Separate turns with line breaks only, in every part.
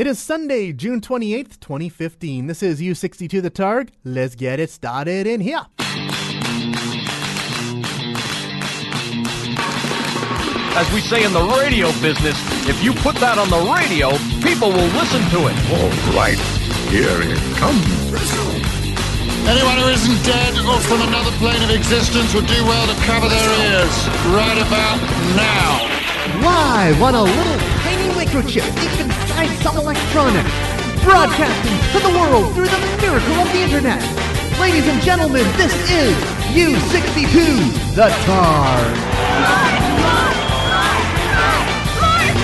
It is Sunday, June 28th, 2015. This is U62 The Targ. Let's get it started in here.
As we say in the radio business, if you put that on the radio, people will listen to it.
All right, here it comes.
Anyone who isn't dead or from another plane of existence would do well to cover their ears right about now.
Why? What a little tiny microchip deep inside some electronics. Broadcasting to the world through the miracle of the internet. Ladies and gentlemen, this is U62 The Targ.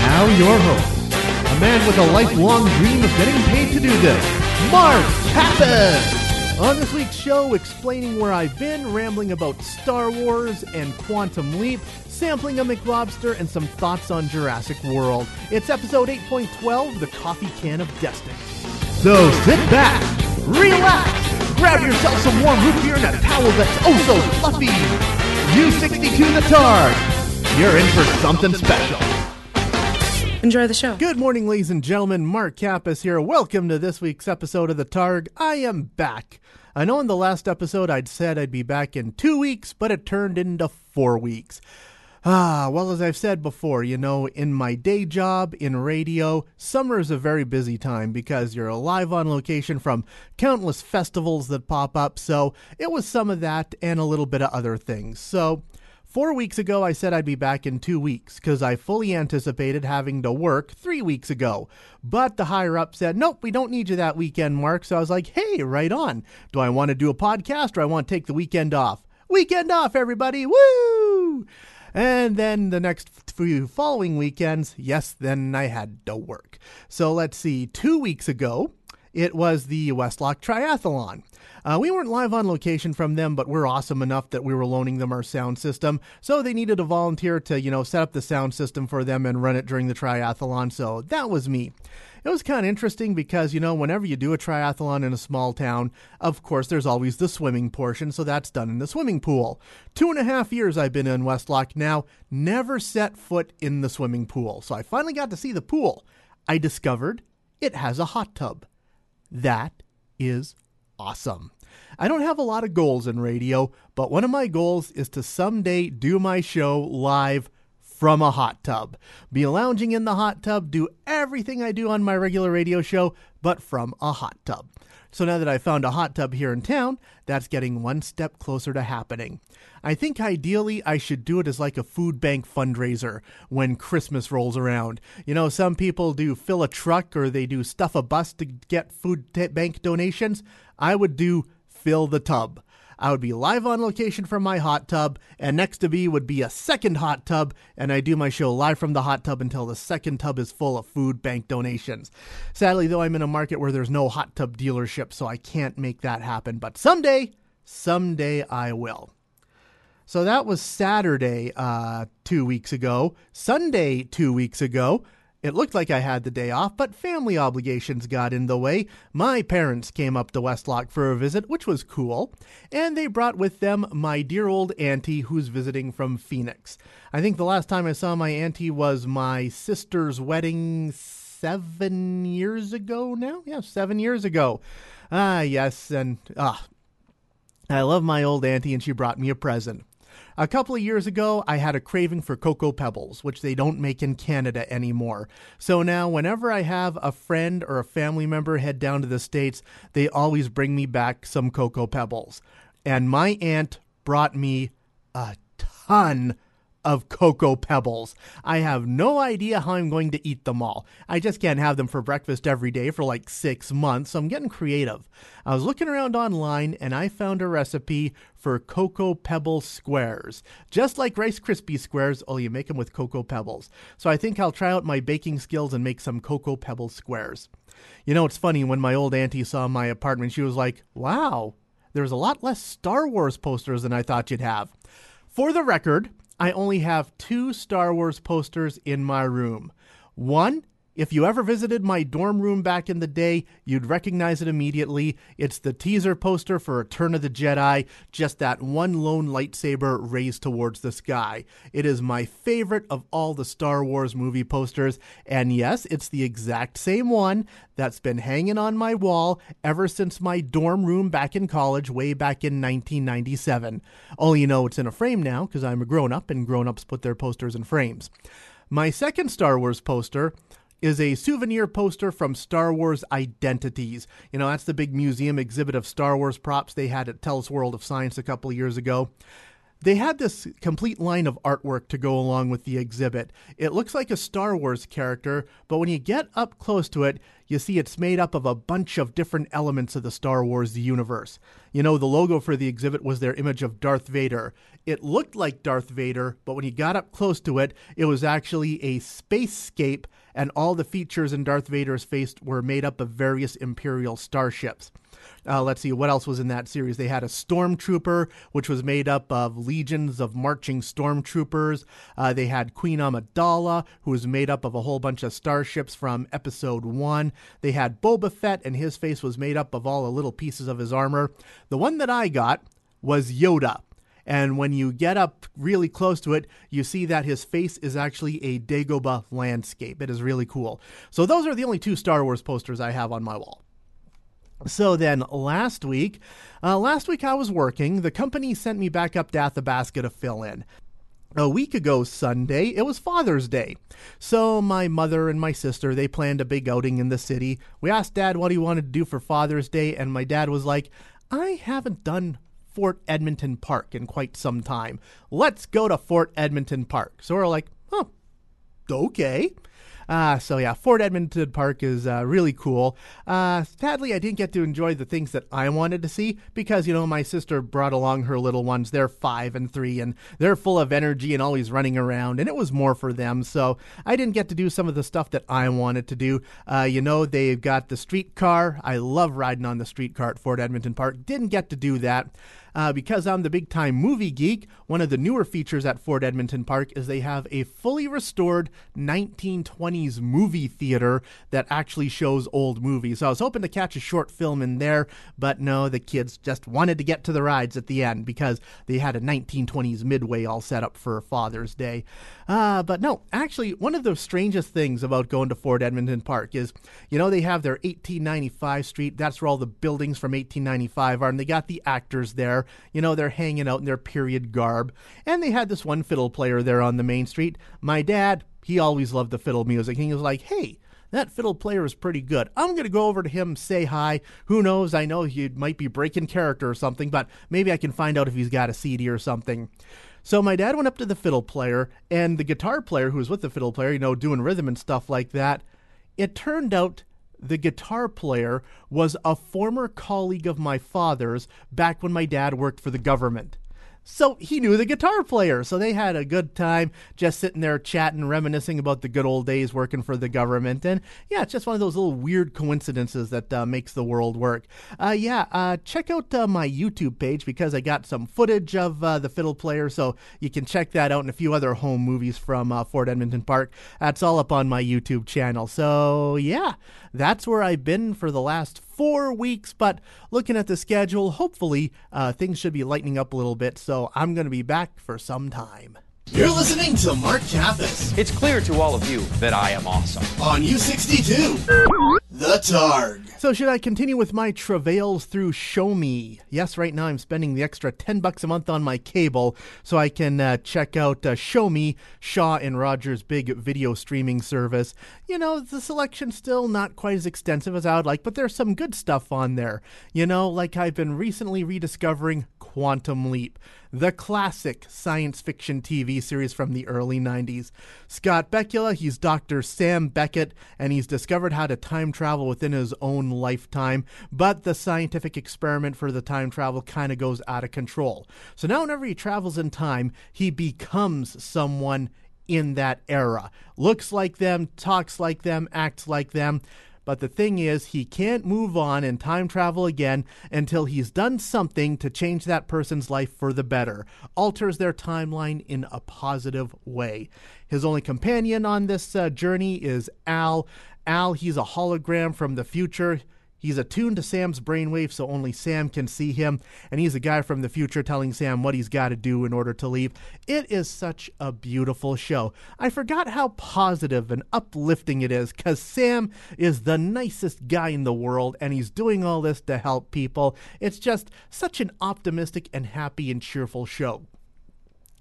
Now your host, a man with a lifelong dream of getting paid to do this, Mark Kappas. On this week's show, explaining where I've been, rambling about Star Wars and Quantum Leap, sampling a McLobster, and some thoughts on Jurassic World. It's episode 8.12, The Coffee Can of Destiny. So sit back, relax, grab yourself some warm root beer and a towel that's oh so fluffy. U62 The Targ. You're in for something special.
Enjoy the show.
Good morning, ladies and gentlemen. Mark Kappas here. Welcome to this week's episode of The Targ. I am back. I know in the last episode I'd said I'd be back in two weeks, but it turned into four weeks. Ah, well, as I've said before, you know, in my day job in radio, summer is a very busy time because you're live on location from countless festivals that pop up. So it was some of that and a little bit of other things. So Four weeks ago, I said I'd be back in two weeks because I fully anticipated having to work three weeks ago. But the higher up said, nope, we don't need you that weekend, Mark. So I was like, hey, right on. Do I want to do a podcast or I want to take the weekend off? Weekend off, everybody. Woo! And then the next few following weekends, yes, then I had to work. So let's see, two weeks ago, it was the Westlock Triathlon. Uh, we weren't live on location from them, but we're awesome enough that we were loaning them our sound system. So they needed a volunteer to, you know, set up the sound system for them and run it during the triathlon. So that was me. It was kind of interesting because, you know, whenever you do a triathlon in a small town, of course, there's always the swimming portion, so that's done in the swimming pool. Two and a half years I've been in Westlock now, never set foot in the swimming pool. So I finally got to see the pool. I discovered it has a hot tub. That is awesome. I don't have a lot of goals in radio, but one of my goals is to someday do my show live from a hot tub. Be lounging in the hot tub, do everything I do on my regular radio show, but from a hot tub. So now that I found a hot tub here in town, that's getting one step closer to happening. I think ideally I should do it as like a food bank fundraiser when Christmas rolls around. You know, some people do fill a truck or they do stuff a bus to get food bank donations. I would do fill the tub. I would be live on location from my hot tub, and next to me would be a second hot tub, and I do my show live from the hot tub until the second tub is full of food bank donations. Sadly, though, I'm in a market where there's no hot tub dealership, so I can't make that happen. But someday, someday I will. So that was Saturday uh, two weeks ago. Sunday two weeks ago, it looked like I had the day off, but family obligations got in the way. My parents came up to Westlock for a visit, which was cool, and they brought with them my dear old auntie who's visiting from Phoenix. I think the last time I saw my auntie was my sister's wedding seven years ago now? Yeah, seven years ago. Ah, yes, and ah, I love my old auntie, and she brought me a present. A couple of years ago, I had a craving for Cocoa Pebbles, which they don't make in Canada anymore. So now, whenever I have a friend or a family member head down to the States, they always bring me back some Cocoa Pebbles. And my aunt brought me a ton of Cocoa Pebbles. I have no idea how I'm going to eat them all. I just can't have them for breakfast every day for like six months, so I'm getting creative. I was looking around online and I found a recipe for Cocoa Pebble squares. Just like Rice Krispie squares, only you make them with Cocoa Pebbles. So I think I'll try out my baking skills and make some Cocoa Pebble squares. You know, it's funny, when my old auntie saw my apartment, she was like, wow, there's a lot less Star Wars posters than I thought you'd have. For the record, I only have two Star Wars posters in my room. One If you ever visited my dorm room back in the day, you'd recognize it immediately. It's the teaser poster for Return of the Jedi, just that one lone lightsaber raised towards the sky. It is my favorite of all the Star Wars movie posters, and yes, it's the exact same one that's been hanging on my wall ever since my dorm room back in college, way back in 1997. Only you know it's in a frame now because I'm a grown up, and grown ups put their posters in frames. My second Star Wars poster is a souvenir poster from Star Wars Identities. You know, that's the big museum exhibit of Star Wars props they had at TELUS World of Science a couple years ago. They had this complete line of artwork to go along with the exhibit. It looks like a Star Wars character, but when you get up close to it, you see it's made up of a bunch of different elements of the Star Wars universe. You know, the logo for the exhibit was their image of Darth Vader. It looked like Darth Vader, but when you got up close to it, it was actually a spacescape, and all the features in Darth Vader's face were made up of various Imperial starships. Uh, let's see what else was in that series. They had a stormtrooper, which was made up of legions of marching stormtroopers. Uh, they had Queen Amidala, who was made up of a whole bunch of starships from Episode One. They had Boba Fett, and his face was made up of all the little pieces of his armor. The one that I got was Yoda. And when you get up really close to it, you see that his face is actually a Dagobah landscape. It is really cool. So those are the only two Star Wars posters I have on my wall. So then last week, uh, last week I was working. The company sent me back up to Athabasca to fill in. A week ago Sunday, it was Father's Day. So my mother and my sister, they planned a big outing in the city. We asked dad what he wanted to do for Father's Day and my dad was like, "I haven't done Fort Edmonton Park in quite some time. Let's go to Fort Edmonton Park." So we're like, "Oh, okay." Uh, so yeah, Fort Edmonton Park is uh, really cool. Uh, sadly, I didn't get to enjoy the things that I wanted to see because you know my sister brought along her little ones. They're five and three, and they're full of energy and always running around, and it was more for them. So I didn't get to do some of the stuff that I wanted to do. Uh, you know, they've got the streetcar. I love riding on the streetcar at Fort Edmonton Park. Didn't get to do that. Uh, because I'm the big time movie geek, one of the newer features at Fort Edmonton Park is they have a fully restored 1920s movie theater that actually shows old movies. So I was hoping to catch a short film in there, but no, the kids just wanted to get to the rides at the end because they had a 1920s midway all set up for Father's Day. Uh, but no, actually, one of the strangest things about going to Fort Edmonton Park is, you know, they have their 1895 street. That's where all the buildings from 1895 are, and they got the actors there. You know, they're hanging out in their period garb. And they had this one fiddle player there on the main street. My dad, he always loved the fiddle music. He was like, hey, that fiddle player is pretty good. I'm going to go over to him, say hi. Who knows? I know he might be breaking character or something, but maybe I can find out if he's got a CD or something. So my dad went up to the fiddle player, and the guitar player who was with the fiddle player, you know, doing rhythm and stuff like that. It turned out the guitar player was a former colleague of my father's back when my dad worked for the government. So he knew the guitar player. So they had a good time just sitting there chatting, reminiscing about the good old days working for the government. And yeah, it's just one of those little weird coincidences that uh, makes the world work. Uh, yeah, uh, check out uh, my YouTube page because I got some footage of uh, the fiddle player. So you can check that out and a few other home movies from uh, Fort Edmonton Park. That's all up on my YouTube channel. So yeah, that's where I've been for the last four weeks, but looking at the schedule, hopefully uh, things should be lightening up a little bit. So I'm going to be back for some time.
You're listening to Mark Kappas
It's clear to all of you that I am awesome.
on U62, The Targ.
So should I continue with my travails through shomi? Yes, right now I'm spending the extra 10 bucks a month on my cable so I can uh, check out uh, shomi, Shaw and Rogers' big video streaming service. You know, the selection's still not quite as extensive as I would like, but there's some good stuff on there. You know, like I've been recently rediscovering Quantum Leap, the classic science fiction TV series from the early 90s. Scott Bakula, he's Dr. Sam Beckett, and he's discovered how to time travel within his own lifetime, but the scientific experiment for the time travel kind of goes out of control. So now, whenever he travels in time, he becomes someone in that era. Looks like them, talks like them, acts like them. But the thing is, he can't move on and time travel again until he's done something to change that person's life for the better, alters their timeline in a positive way. His only companion on this uh, journey is Al. Al, he's a hologram from the future. He's attuned to Sam's brainwave, so only Sam can see him, and he's a guy from the future telling Sam what he's got to do in order to leave. It is such a beautiful show. I forgot how positive and uplifting it is, because Sam is the nicest guy in the world, and he's doing all this to help people. It's just such an optimistic and happy and cheerful show.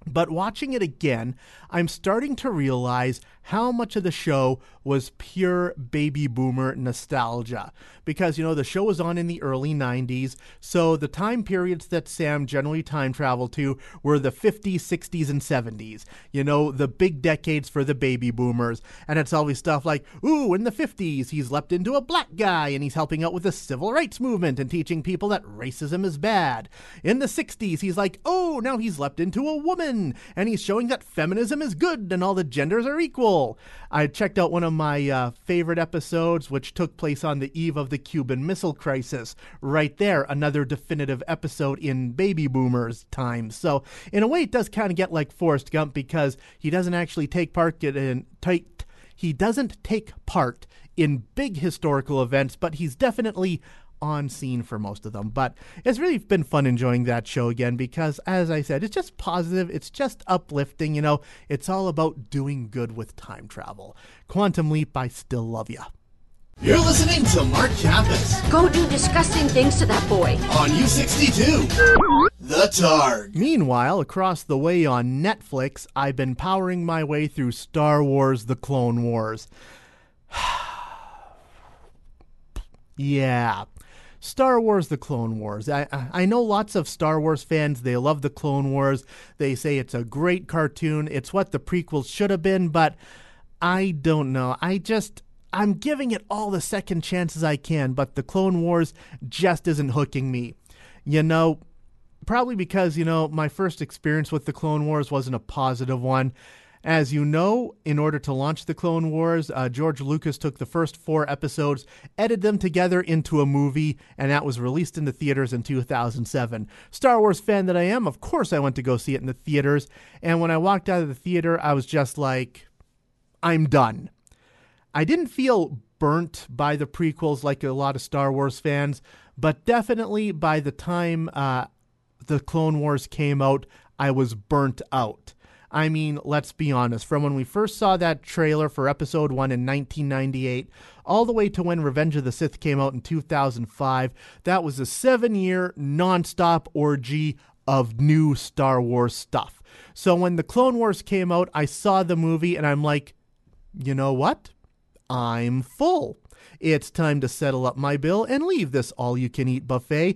But watching it again, I'm starting to realize how much of the show was pure baby boomer nostalgia. Because, you know, the show was on in the early 90s, so the time periods that Sam generally time traveled to were the 50s, 60s, and 70s. You know, the big decades for the baby boomers. And it's always stuff like, ooh, in the 50s, he's leapt into a black guy and he's helping out with the civil rights movement and teaching people that racism is bad. In the 60s, he's like, oh, now he's leapt into a woman and he's showing that feminism is good and all the genders are equal. I checked out one of my uh, favorite episodes, which took place on the eve of the Cuban Missile Crisis. Right there, another definitive episode in baby boomers' time. So, in a way, it does kind of get like Forrest Gump because he doesn't actually take part in take he doesn't take part in big historical events, but he's definitely on scene for most of them. But it's really been fun enjoying that show again because, as I said, it's just positive, it's just uplifting. You know, it's all about doing good with time travel. Quantum Leap, I still love you.
You're listening to Mark Kappas
Go do disgusting things to that boy.
on U62. The Targ.
Meanwhile, across the way on Netflix, I've been powering my way through Star Wars The Clone Wars. yeah. Star Wars The Clone Wars. I, I know lots of Star Wars fans, they love The Clone Wars. They say it's a great cartoon. It's what the prequels should have been, but I don't know. I just I'm giving it all the second chances I can, but the Clone Wars just isn't hooking me. You know, probably because, you know, my first experience with the Clone Wars wasn't a positive one. As you know, in order to launch the Clone Wars, uh, George Lucas took the first four episodes, edited them together into a movie, and that was released in the theaters in 2007. Star Wars fan that I am, of course I went to go see it in the theaters, and when I walked out of the theater, I was just like, I'm done. I didn't feel burnt by the prequels like a lot of Star Wars fans, but definitely by the time uh, the Clone Wars came out, I was burnt out. I mean, let's be honest, from when we first saw that trailer for episode 1 in 1998 all the way to when Revenge of the Sith came out in 2005, that was a seven year non-stop orgy of new Star Wars stuff. So when the Clone Wars came out, I saw the movie and I'm like, you know what? I'm full. It's time to settle up my bill and leave this all you can eat buffet.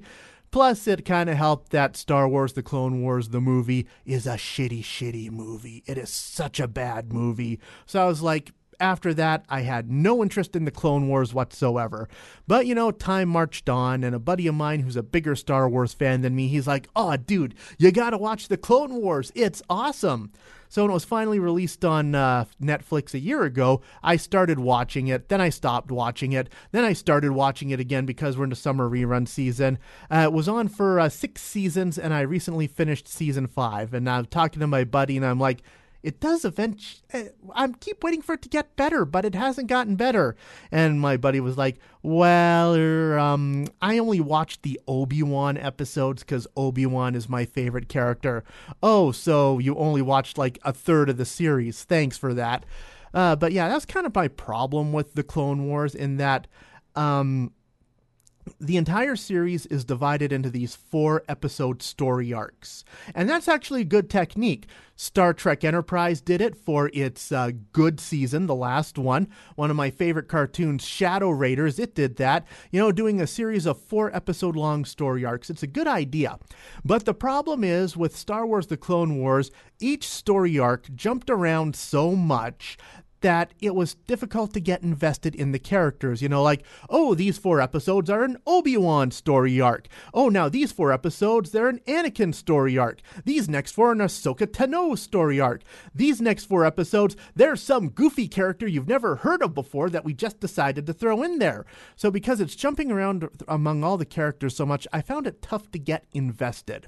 Plus, it kind of helped that Star Wars The Clone Wars, the movie, is a shitty, shitty movie. It is such a bad movie. So I was like, after that, I had no interest in the Clone Wars whatsoever. But, you know, time marched on, and a buddy of mine who's a bigger Star Wars fan than me, he's like, oh, dude, you gotta watch the Clone Wars. It's awesome. So when it was finally released on uh, Netflix a year ago, I started watching it. Then I stopped watching it. Then I started watching it again because we're in the summer rerun season. Uh, it was on for uh, six seasons, and I recently finished season five. And I'm talking to my buddy, and I'm like, it does eventually. I keep waiting for it to get better, but it hasn't gotten better. And my buddy was like, "Well, er, um, I only watched the Obi Wan episodes because Obi Wan is my favorite character." Oh, so you only watched like a third of the series? Thanks for that. Uh, but yeah, that's kind of my problem with the Clone Wars in that. Um, the entire series is divided into these four episode story arcs. And that's actually a good technique. Star Trek Enterprise did it for its uh, good season, the last one. One of my favorite cartoons, Shadow Raiders, it did that. You know, doing a series of four episode long story arcs. It's a good idea. But the problem is with Star Wars The Clone Wars, each story arc jumped around so much that it was difficult to get invested in the characters. You know, like, oh, these four episodes are an Obi Wan story arc. Oh, now these four episodes, they're an Anakin story arc. These next four are an Ahsoka Tano story arc. These next four episodes, there's some goofy character you've never heard of before that we just decided to throw in there. So, because it's jumping around among all the characters so much, I found it tough to get invested.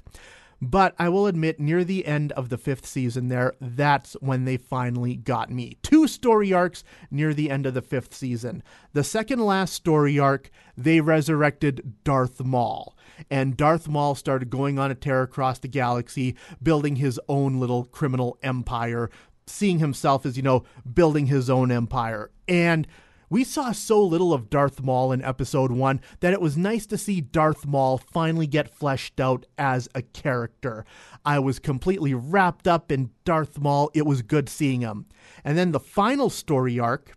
But I will admit, near the end of the fifth season, there, that's when they finally got me. Two story arcs near the end of the fifth season. The second last story arc, they resurrected Darth Maul. And Darth Maul started going on a tear across the galaxy, building his own little criminal empire, seeing himself as, you know, building his own empire. And we saw so little of Darth Maul in episode 1 that it was nice to see Darth Maul finally get fleshed out as a character. I was completely wrapped up in Darth Maul. It was good seeing him. And then the final story arc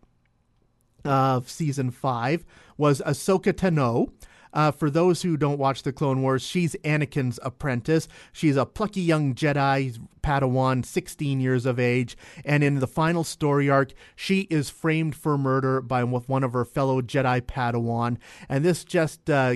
of season 5 was Ahsoka Tano. Uh, for those who don't watch the Clone Wars, she's Anakin's apprentice. She's a plucky young Jedi Padawan, 16 years of age, and in the final story arc, she is framed for murder by one of her fellow Jedi Padawan, and this just uh,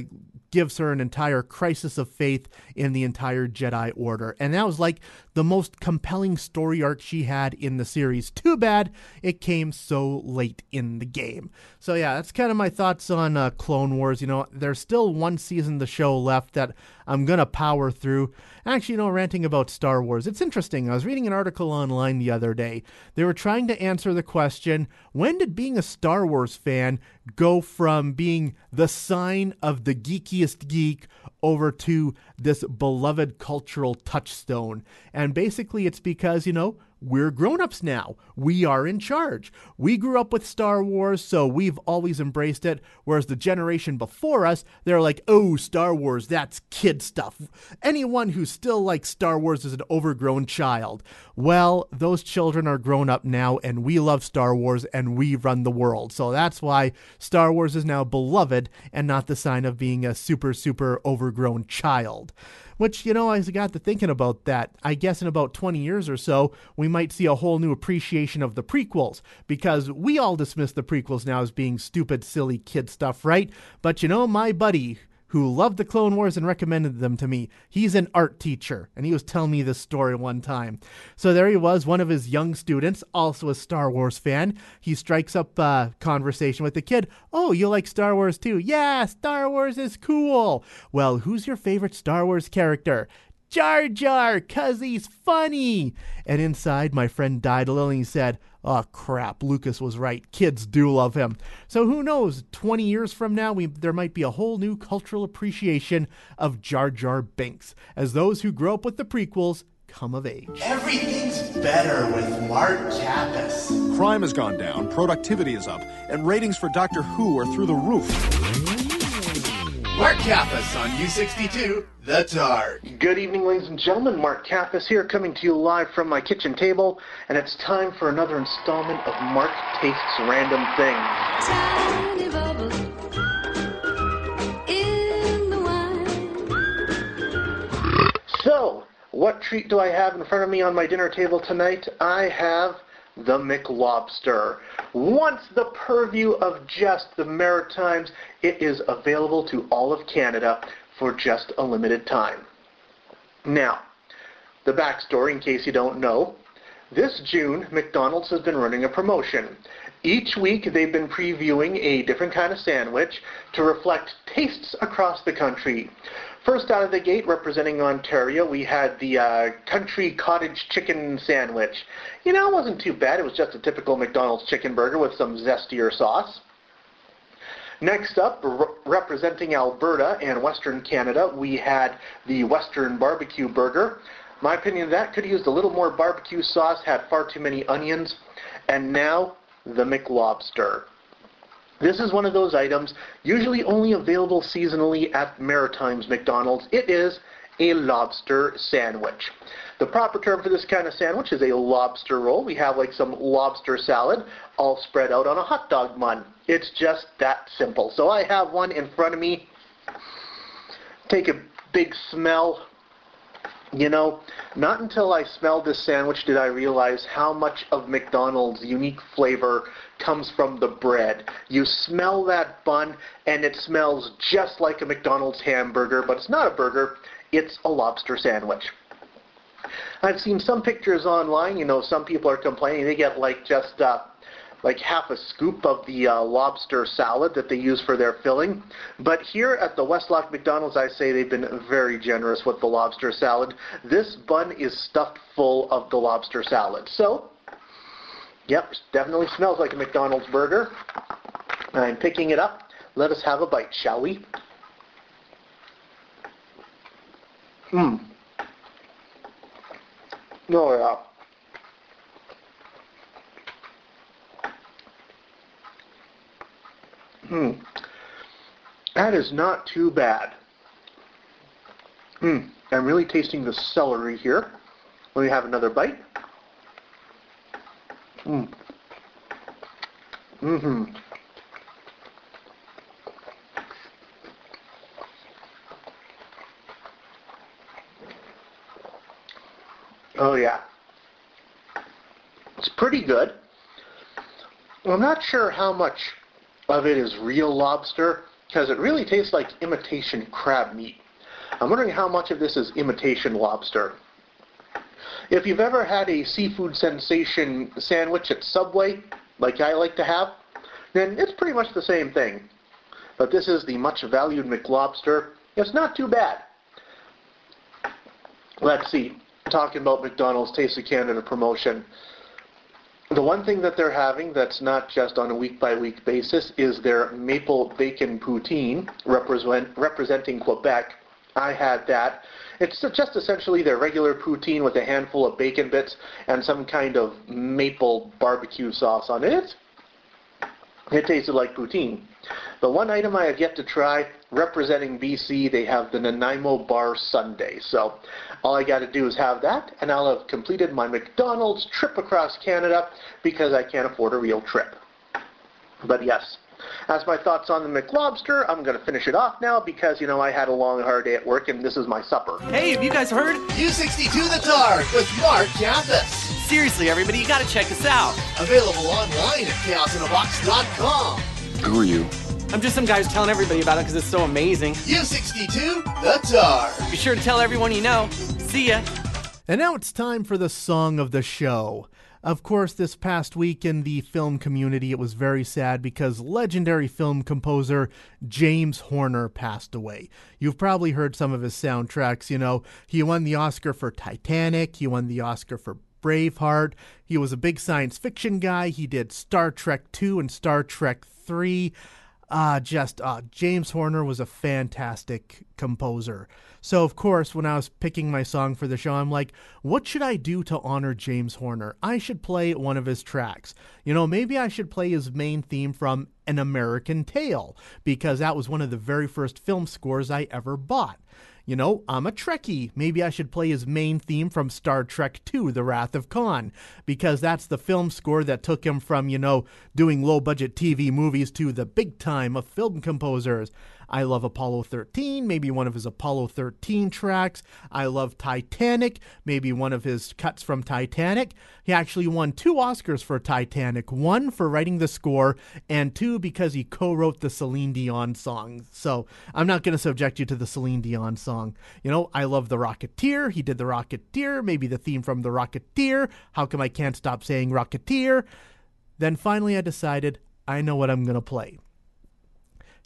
gives her an entire crisis of faith in the entire Jedi Order. And that was like the most compelling story arc she had in the series. Too bad it came so late in the game. So, yeah, that's kind of my thoughts on uh, Clone Wars. You know, there's still one season of the show left that I'm going to power through. Actually, you know, ranting about Star Wars. It's interesting. I was reading an article online the other day. They were trying to answer the question when did being a Star Wars fan go from being the sign of the geekiest geek over to this beloved cultural touchstone? And basically, it's because, you know, we're grown-ups now. We are in charge. We grew up with Star Wars, so we've always embraced it, whereas the generation before us, they're like, "Oh, Star Wars, that's kid stuff." Anyone who still likes Star Wars is an overgrown child. Well, those children are grown up now and we love Star Wars and we run the world. So that's why Star Wars is now beloved and not the sign of being a super super overgrown child. Which, you know, I got to thinking about that. I guess in about 20 years or so, we might see a whole new appreciation of the prequels because we all dismiss the prequels now as being stupid, silly kid stuff, right? But you know, my buddy who loved the Clone Wars and recommended them to me. He's an art teacher, and he was telling me this story one time. So there he was, one of his young students, also a Star Wars fan. He strikes up a conversation with the kid. Oh, you like Star Wars too? Yeah, Star Wars is cool. Well, who's your favorite Star Wars character? Jar Jar, cause he's funny. And inside, my friend died a little and he said, Oh crap, Lucas was right. Kids do love him. So who knows, 20 years from now, we, there might be a whole new cultural appreciation of Jar Jar Binks, as those who grew up with the prequels come of age.
Everything's better with Mark Kappas.
Crime has gone down, productivity is up, and ratings for Doctor Who are through the roof.
Mark Kappas on U62, The Targ.
Good evening, ladies and gentlemen. Mark Kappas here, coming to you live from my kitchen table, and it's time for another installment of Mark Tastes Random Things.
Tiny bubbles in the wine.
So, what treat do I have in front of me on my dinner table tonight? I have the McLobster. Once the purview of just the Maritimes, it is available to all of Canada for just a limited time. Now, the backstory, in case you don't know, this June, McDonald's has been running a promotion. Each week, they've been previewing a different kind of sandwich to reflect tastes across the country. First out of the gate, representing Ontario, we had the uh, country cottage chicken sandwich. You know, it wasn't too bad. It was just a typical McDonald's chicken burger with some zestier sauce. Next up, re- representing Alberta and Western Canada, we had the Western Barbecue Burger. My opinion that could used a little more barbecue sauce, had far too many onions. And now, the McLobster. This is one of those items usually only available seasonally at Maritimes McDonald's. It is a lobster sandwich. The proper term for this kind of sandwich is a lobster roll. We have like some lobster salad all spread out on a hot dog bun. It's just that simple. So I have one in front of me. Take a big smell. You know, not until I smelled this sandwich did I realize how much of McDonald's unique flavor comes from the bread. You smell that bun and it smells just like a McDonald's hamburger, but it's not a burger, it's a lobster sandwich. I've seen some pictures online, you know, some people are complaining they get like just uh, like half a scoop of the uh, lobster salad that they use for their filling. But here at the Westlock McDonald's, I say they've been very generous with the lobster salad. This bun is stuffed full of the lobster salad. So, yep, definitely smells like a McDonald's burger. I'm picking it up. Let us have a bite, shall we? Mmm. Oh, yeah. Hmm. That is not too bad. Hmm. I'm really tasting the celery here. Let me have another bite. Hmm. Mm-hmm. Oh yeah. It's pretty good. I'm not sure how much of it is real lobster because it really tastes like imitation crab meat. I'm wondering how much of this is imitation lobster. If you've ever had a seafood sensation sandwich at Subway, like I like to have, then it's pretty much the same thing. But this is the much valued McLobster. It's not too bad. Let's see. Talking about McDonald's Taste of Canada promotion. The one thing that they're having that's not just on a week-by-week basis is their maple bacon poutine represent, representing Quebec. I had that. It's just essentially their regular poutine with a handful of bacon bits and some kind of maple barbecue sauce on it. It tasted like poutine. The one item I have yet to try, representing BC, they have the Nanaimo Bar Sundae. So all I got to do is have that, and I'll have completed my McDonald's trip across Canada because I can't afford a real trip. But yes, as my thoughts on the McLobster, I'm going to finish it off now because, you know, I had a long, hard day at work, and this is my supper.
Hey, have you guys heard?
U62 The Targ with Mark Campus.
Seriously, everybody, you gotta check us out.
Available online at chaosinabox.com.
Who are you?
I'm just some guy who's telling everybody about it because it's so amazing.
U62 The Targ.
Be sure to tell everyone you know. See ya.
And now it's time for the song of the show. Of course, this past week in the film community, it was very sad because legendary film composer James Horner passed away. You've probably heard some of his soundtracks. You know, he won the Oscar for Titanic, he won the Oscar for Braveheart. He was a big science fiction guy. He did Star Trek II and Star Trek III. Uh, just uh, James Horner was a fantastic composer. So, of course, when I was picking my song for the show, I'm like, what should I do to honor James Horner? I should play one of his tracks. You know, maybe I should play his main theme from An American Tail, because that was one of the very first film scores I ever bought. You know, I'm a Trekkie. Maybe I should play his main theme from Star Trek II, The Wrath of Khan, because that's the film score that took him from, you know, doing low budget TV movies to the big time of film composers. I love Apollo 13, maybe one of his Apollo 13 tracks. I love Titanic, maybe one of his cuts from Titanic. He actually won two Oscars for Titanic one for writing the score, and two because he co wrote the Celine Dion song. So I'm not going to subject you to the Celine Dion song. You know, I love The Rocketeer. He did The Rocketeer, maybe the theme from The Rocketeer. How come I can't stop saying Rocketeer? Then finally, I decided I know what I'm going to play.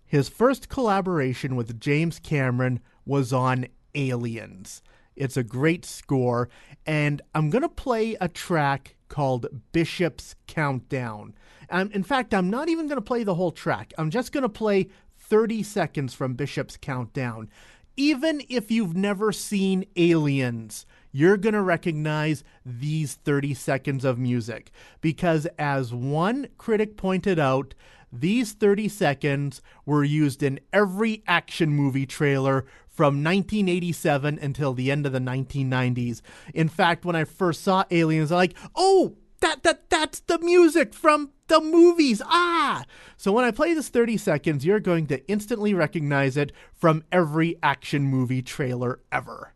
His first collaboration with James Cameron was on Aliens. It's a great score, and I'm going to play a track called Bishop's Countdown. Um, in fact, I'm not even going to play the whole track. I'm just going to play 30 seconds from Bishop's Countdown. Even if you've never seen Aliens, you're going to recognize these 30 seconds of music because, as one critic pointed out, these 30 seconds were used in every action movie trailer from 1987 until the end of the 1990s. In fact, when I first saw Aliens, I'm like, oh, that, that, that's the music from the movies. Ah! So when I play this 30 seconds, you're going to instantly recognize it from every action movie trailer ever.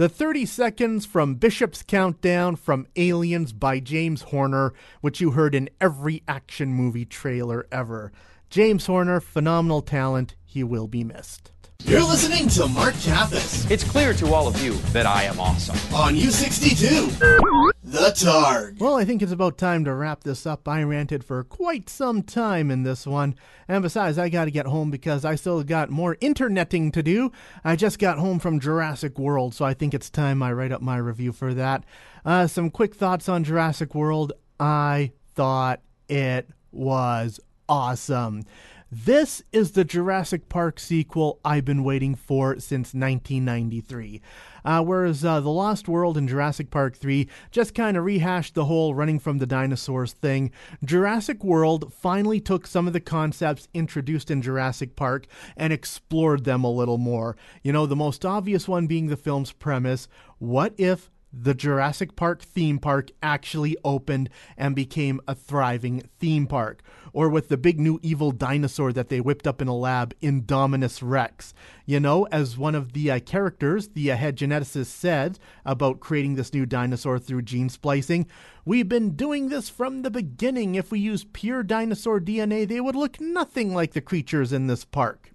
The 30 Seconds from Bishop's Countdown from Aliens by James Horner, which you heard in every action movie trailer ever. James Horner, phenomenal talent. He will be missed.
You're listening to Mark Kappas
It's clear to all of you that I am awesome.
on U62, The Targ.
Well, I think it's about time to wrap this up. I ranted for quite some time in this one. And besides, I got to get home because I still got more interneting to do. I just got home from Jurassic World, so I think it's time I write up my review for that. Uh, some quick thoughts on Jurassic World. I thought it was awesome. This is the Jurassic Park sequel I've been waiting for since 1993. Uh, whereas uh, The Lost World and Jurassic Park 3 just kind of rehashed the whole running from the dinosaurs thing, Jurassic World finally took some of the concepts introduced in Jurassic Park and explored them a little more. You know, the most obvious one being the film's premise what if the Jurassic Park theme park actually opened and became a thriving theme park. Or with the big new evil dinosaur that they whipped up in a lab, Indominus Rex. You know, as one of the uh, characters, the uh, head geneticist, said about creating this new dinosaur through gene splicing, we've been doing this from the beginning. If we use pure dinosaur DNA, they would look nothing like the creatures in this park.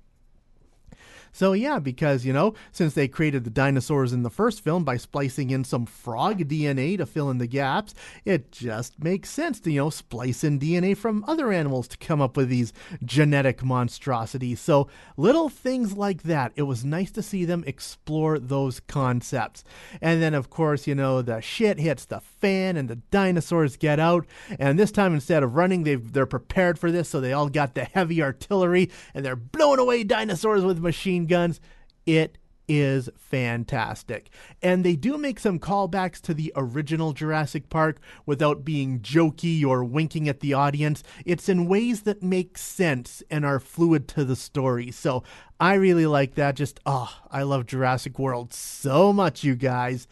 So yeah, because you know, since they created the dinosaurs in the first film by splicing in some frog DNA to fill in the gaps, it just makes sense to you know splice in DNA from other animals to come up with these genetic monstrosities. So little things like that. It was nice to see them explore those concepts. And then of course, you know, the shit hits the fan and the dinosaurs get out. And this time instead of running, they they're prepared for this, so they all got the heavy artillery and they're blowing away dinosaurs with machine guns. It is fantastic. And they do make some callbacks to the original Jurassic Park without being jokey or winking at the audience. It's in ways that make sense and are fluid to the story. So I really like that. Just, oh, I love Jurassic World so much, you guys.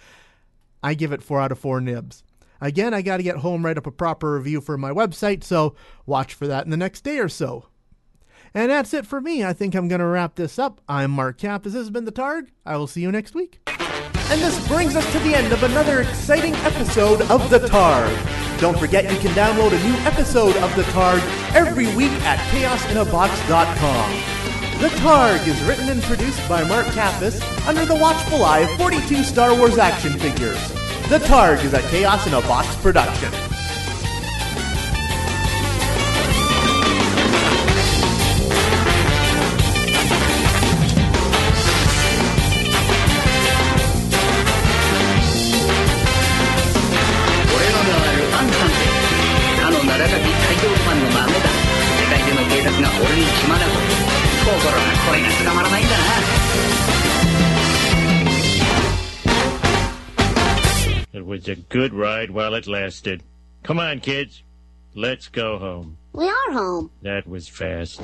I give it 4 out of 4 nibs. Again, I got to get home, write up a proper review for my website, so watch for that in the next day or so. And that's it for me. I think I'm going to wrap this up. I'm Mark Cap. This has been The Targ. I will see you next week. And this brings us to the end of another exciting episode of The Targ. Don't forget you can download a new episode of The Targ every week at chaosinabox.com. The Targ is written and produced by Mark Kappas under the watchful eye of 42 Star Wars action figures. The Targ is a Chaos in a Box production.
It was a good ride while it lasted. Come on, kids. Let's go home.
We are home.
That was fast.